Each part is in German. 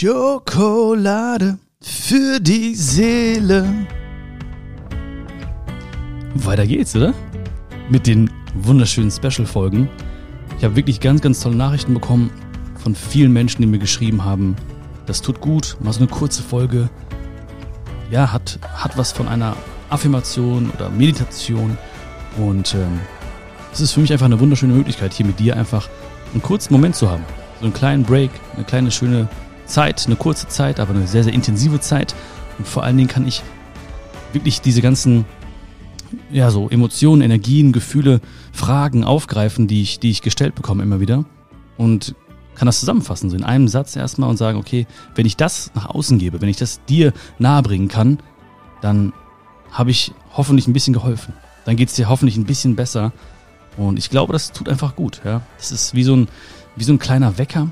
Schokolade für die Seele. Weiter geht's, oder? Mit den wunderschönen Special-Folgen. Ich habe wirklich ganz, ganz tolle Nachrichten bekommen von vielen Menschen, die mir geschrieben haben, das tut gut, mal so eine kurze Folge. Ja, hat, hat was von einer Affirmation oder Meditation. Und ähm, es ist für mich einfach eine wunderschöne Möglichkeit, hier mit dir einfach einen kurzen Moment zu haben. So einen kleinen Break, eine kleine schöne Zeit, eine kurze Zeit, aber eine sehr, sehr intensive Zeit. Und vor allen Dingen kann ich wirklich diese ganzen, ja, so Emotionen, Energien, Gefühle, Fragen aufgreifen, die ich, die ich gestellt bekomme immer wieder. Und kann das zusammenfassen, so in einem Satz erstmal und sagen, okay, wenn ich das nach außen gebe, wenn ich das dir nahebringen kann, dann habe ich hoffentlich ein bisschen geholfen. Dann geht es dir hoffentlich ein bisschen besser. Und ich glaube, das tut einfach gut. Ja? Das ist wie so ein, wie so ein kleiner Wecker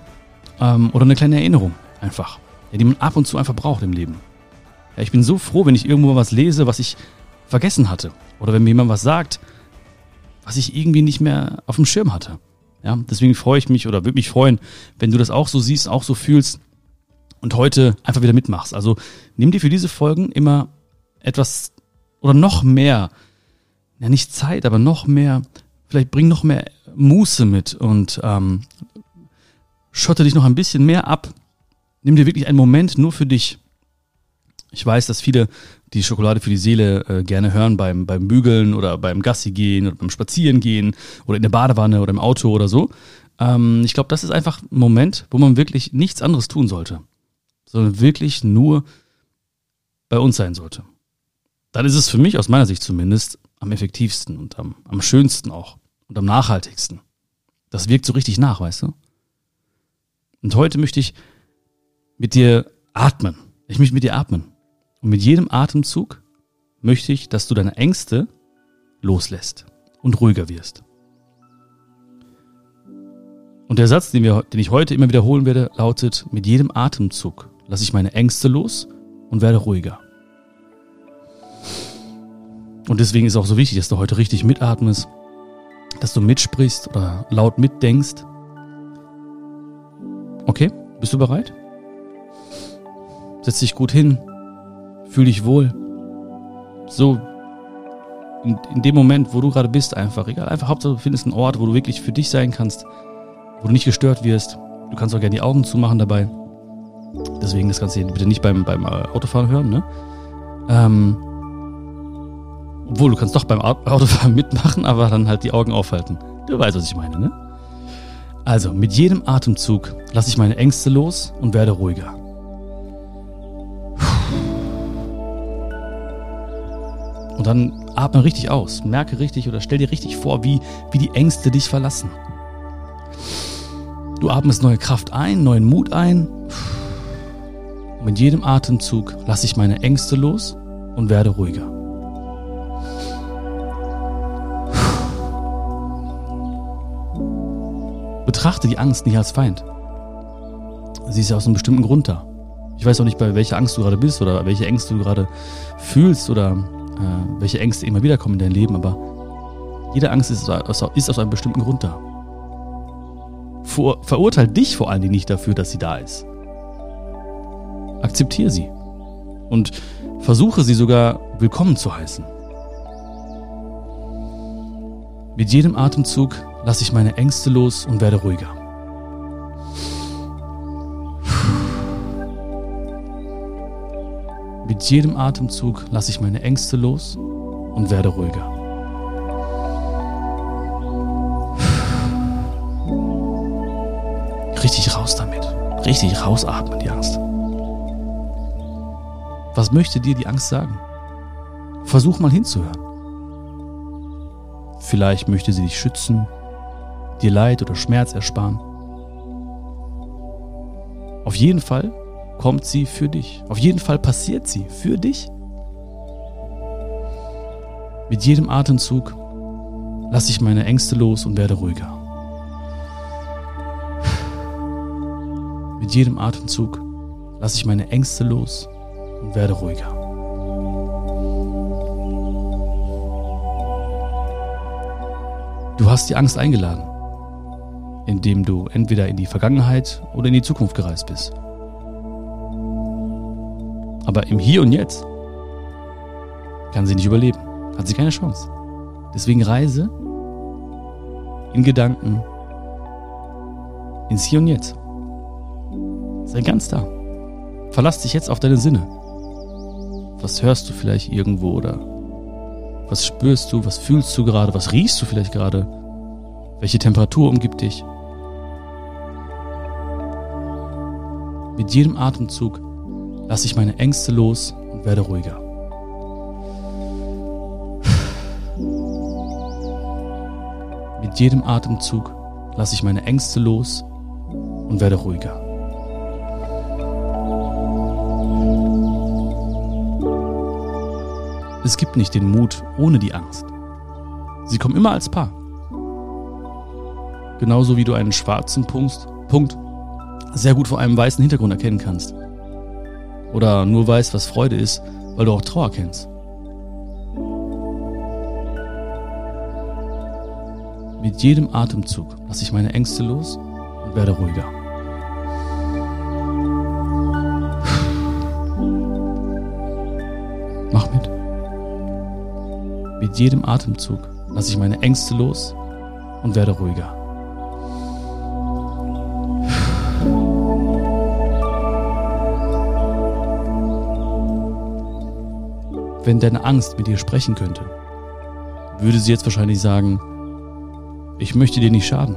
ähm, oder eine kleine Erinnerung einfach, ja, die man ab und zu einfach braucht im Leben. Ja, ich bin so froh, wenn ich irgendwo was lese, was ich vergessen hatte. Oder wenn mir jemand was sagt, was ich irgendwie nicht mehr auf dem Schirm hatte. Ja, deswegen freue ich mich oder würde mich freuen, wenn du das auch so siehst, auch so fühlst und heute einfach wieder mitmachst. Also nimm dir für diese Folgen immer etwas oder noch mehr, ja nicht Zeit, aber noch mehr, vielleicht bring noch mehr Muße mit und ähm, schotte dich noch ein bisschen mehr ab. Nimm dir wirklich einen Moment nur für dich. Ich weiß, dass viele die Schokolade für die Seele äh, gerne hören beim, beim Bügeln oder beim Gassi gehen oder beim Spazieren gehen oder in der Badewanne oder im Auto oder so. Ähm, ich glaube, das ist einfach ein Moment, wo man wirklich nichts anderes tun sollte, sondern wirklich nur bei uns sein sollte. Dann ist es für mich, aus meiner Sicht zumindest, am effektivsten und am, am schönsten auch und am nachhaltigsten. Das wirkt so richtig nach, weißt du? Und heute möchte ich mit dir atmen. Ich möchte mit dir atmen. Und mit jedem Atemzug möchte ich, dass du deine Ängste loslässt und ruhiger wirst. Und der Satz, den, wir, den ich heute immer wiederholen werde, lautet, mit jedem Atemzug lasse ich meine Ängste los und werde ruhiger. Und deswegen ist auch so wichtig, dass du heute richtig mitatmest, dass du mitsprichst oder laut mitdenkst. Okay, bist du bereit? Setz dich gut hin, Fühl dich wohl. So in, in dem Moment, wo du gerade bist, einfach. Egal, einfach Hauptsache du findest einen Ort, wo du wirklich für dich sein kannst, wo du nicht gestört wirst. Du kannst auch gerne die Augen zumachen dabei. Deswegen das Ganze bitte nicht beim, beim äh, Autofahren hören, ne? Ähm, obwohl, du kannst doch beim Autofahren mitmachen, aber dann halt die Augen aufhalten. Du weißt, was ich meine, ne? Also, mit jedem Atemzug lasse ich meine Ängste los und werde ruhiger. Dann atme richtig aus, merke richtig oder stell dir richtig vor, wie, wie die Ängste dich verlassen. Du atmest neue Kraft ein, neuen Mut ein. Und mit jedem Atemzug lasse ich meine Ängste los und werde ruhiger. Betrachte die Angst nicht als Feind. Sie ist ja aus einem bestimmten Grund da. Ich weiß auch nicht, bei welcher Angst du gerade bist oder welche Ängste du gerade fühlst oder äh, welche Ängste immer wieder kommen in dein Leben, aber jede Angst ist aus, ist aus einem bestimmten Grund da. Ver, verurteil dich vor allen Dingen nicht dafür, dass sie da ist. Akzeptiere sie und versuche sie sogar willkommen zu heißen. Mit jedem Atemzug lasse ich meine Ängste los und werde ruhiger. Mit jedem Atemzug lasse ich meine Ängste los und werde ruhiger. Richtig raus damit. Richtig rausatmen, die Angst. Was möchte dir die Angst sagen? Versuch mal hinzuhören. Vielleicht möchte sie dich schützen, dir Leid oder Schmerz ersparen. Auf jeden Fall kommt sie für dich. Auf jeden Fall passiert sie für dich. Mit jedem Atemzug lasse ich meine Ängste los und werde ruhiger. Mit jedem Atemzug lasse ich meine Ängste los und werde ruhiger. Du hast die Angst eingeladen, indem du entweder in die Vergangenheit oder in die Zukunft gereist bist. Aber im Hier und Jetzt kann sie nicht überleben. Hat sie keine Chance. Deswegen reise in Gedanken ins Hier und Jetzt. Sei ganz da. Verlass dich jetzt auf deine Sinne. Was hörst du vielleicht irgendwo oder was spürst du, was fühlst du gerade, was riechst du vielleicht gerade? Welche Temperatur umgibt dich? Mit jedem Atemzug lasse ich meine Ängste los und werde ruhiger. Mit jedem Atemzug lasse ich meine Ängste los und werde ruhiger. Es gibt nicht den Mut ohne die Angst. Sie kommen immer als Paar. Genauso wie du einen schwarzen Punkt, Punkt sehr gut vor einem weißen Hintergrund erkennen kannst. Oder nur weißt, was Freude ist, weil du auch Trauer kennst. Mit jedem Atemzug lasse ich meine Ängste los und werde ruhiger. Mach mit. Mit jedem Atemzug lasse ich meine Ängste los und werde ruhiger. Wenn deine Angst mit dir sprechen könnte, würde sie jetzt wahrscheinlich sagen, ich möchte dir nicht schaden.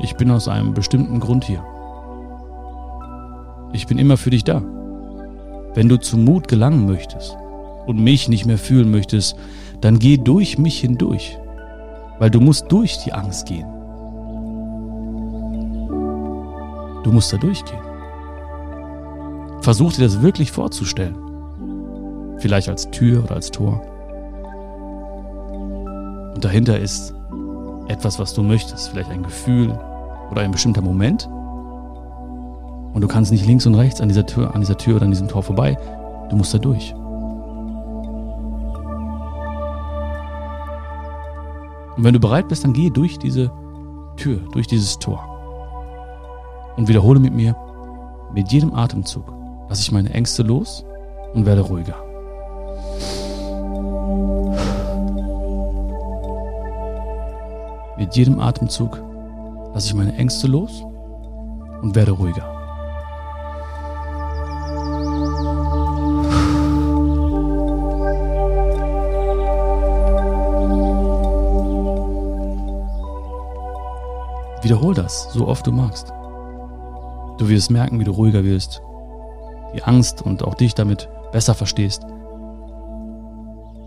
Ich bin aus einem bestimmten Grund hier. Ich bin immer für dich da. Wenn du zum Mut gelangen möchtest und mich nicht mehr fühlen möchtest, dann geh durch mich hindurch, weil du musst durch die Angst gehen. Du musst da durchgehen. Versuch dir das wirklich vorzustellen. Vielleicht als Tür oder als Tor. Und dahinter ist etwas, was du möchtest, vielleicht ein Gefühl oder ein bestimmter Moment. Und du kannst nicht links und rechts an dieser Tür, an dieser Tür oder an diesem Tor vorbei. Du musst da durch. Und wenn du bereit bist, dann gehe durch diese Tür, durch dieses Tor. Und wiederhole mit mir, mit jedem Atemzug lasse ich meine Ängste los und werde ruhiger. Mit jedem Atemzug lasse ich meine Ängste los und werde ruhiger. Wiederhol das, so oft du magst. Du wirst merken, wie du ruhiger wirst, die Angst und auch dich damit besser verstehst.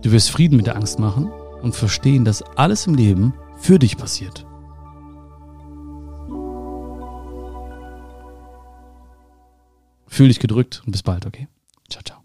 Du wirst Frieden mit der Angst machen und verstehen, dass alles im Leben für dich passiert. Fühl dich gedrückt und bis bald, okay? Ciao, ciao.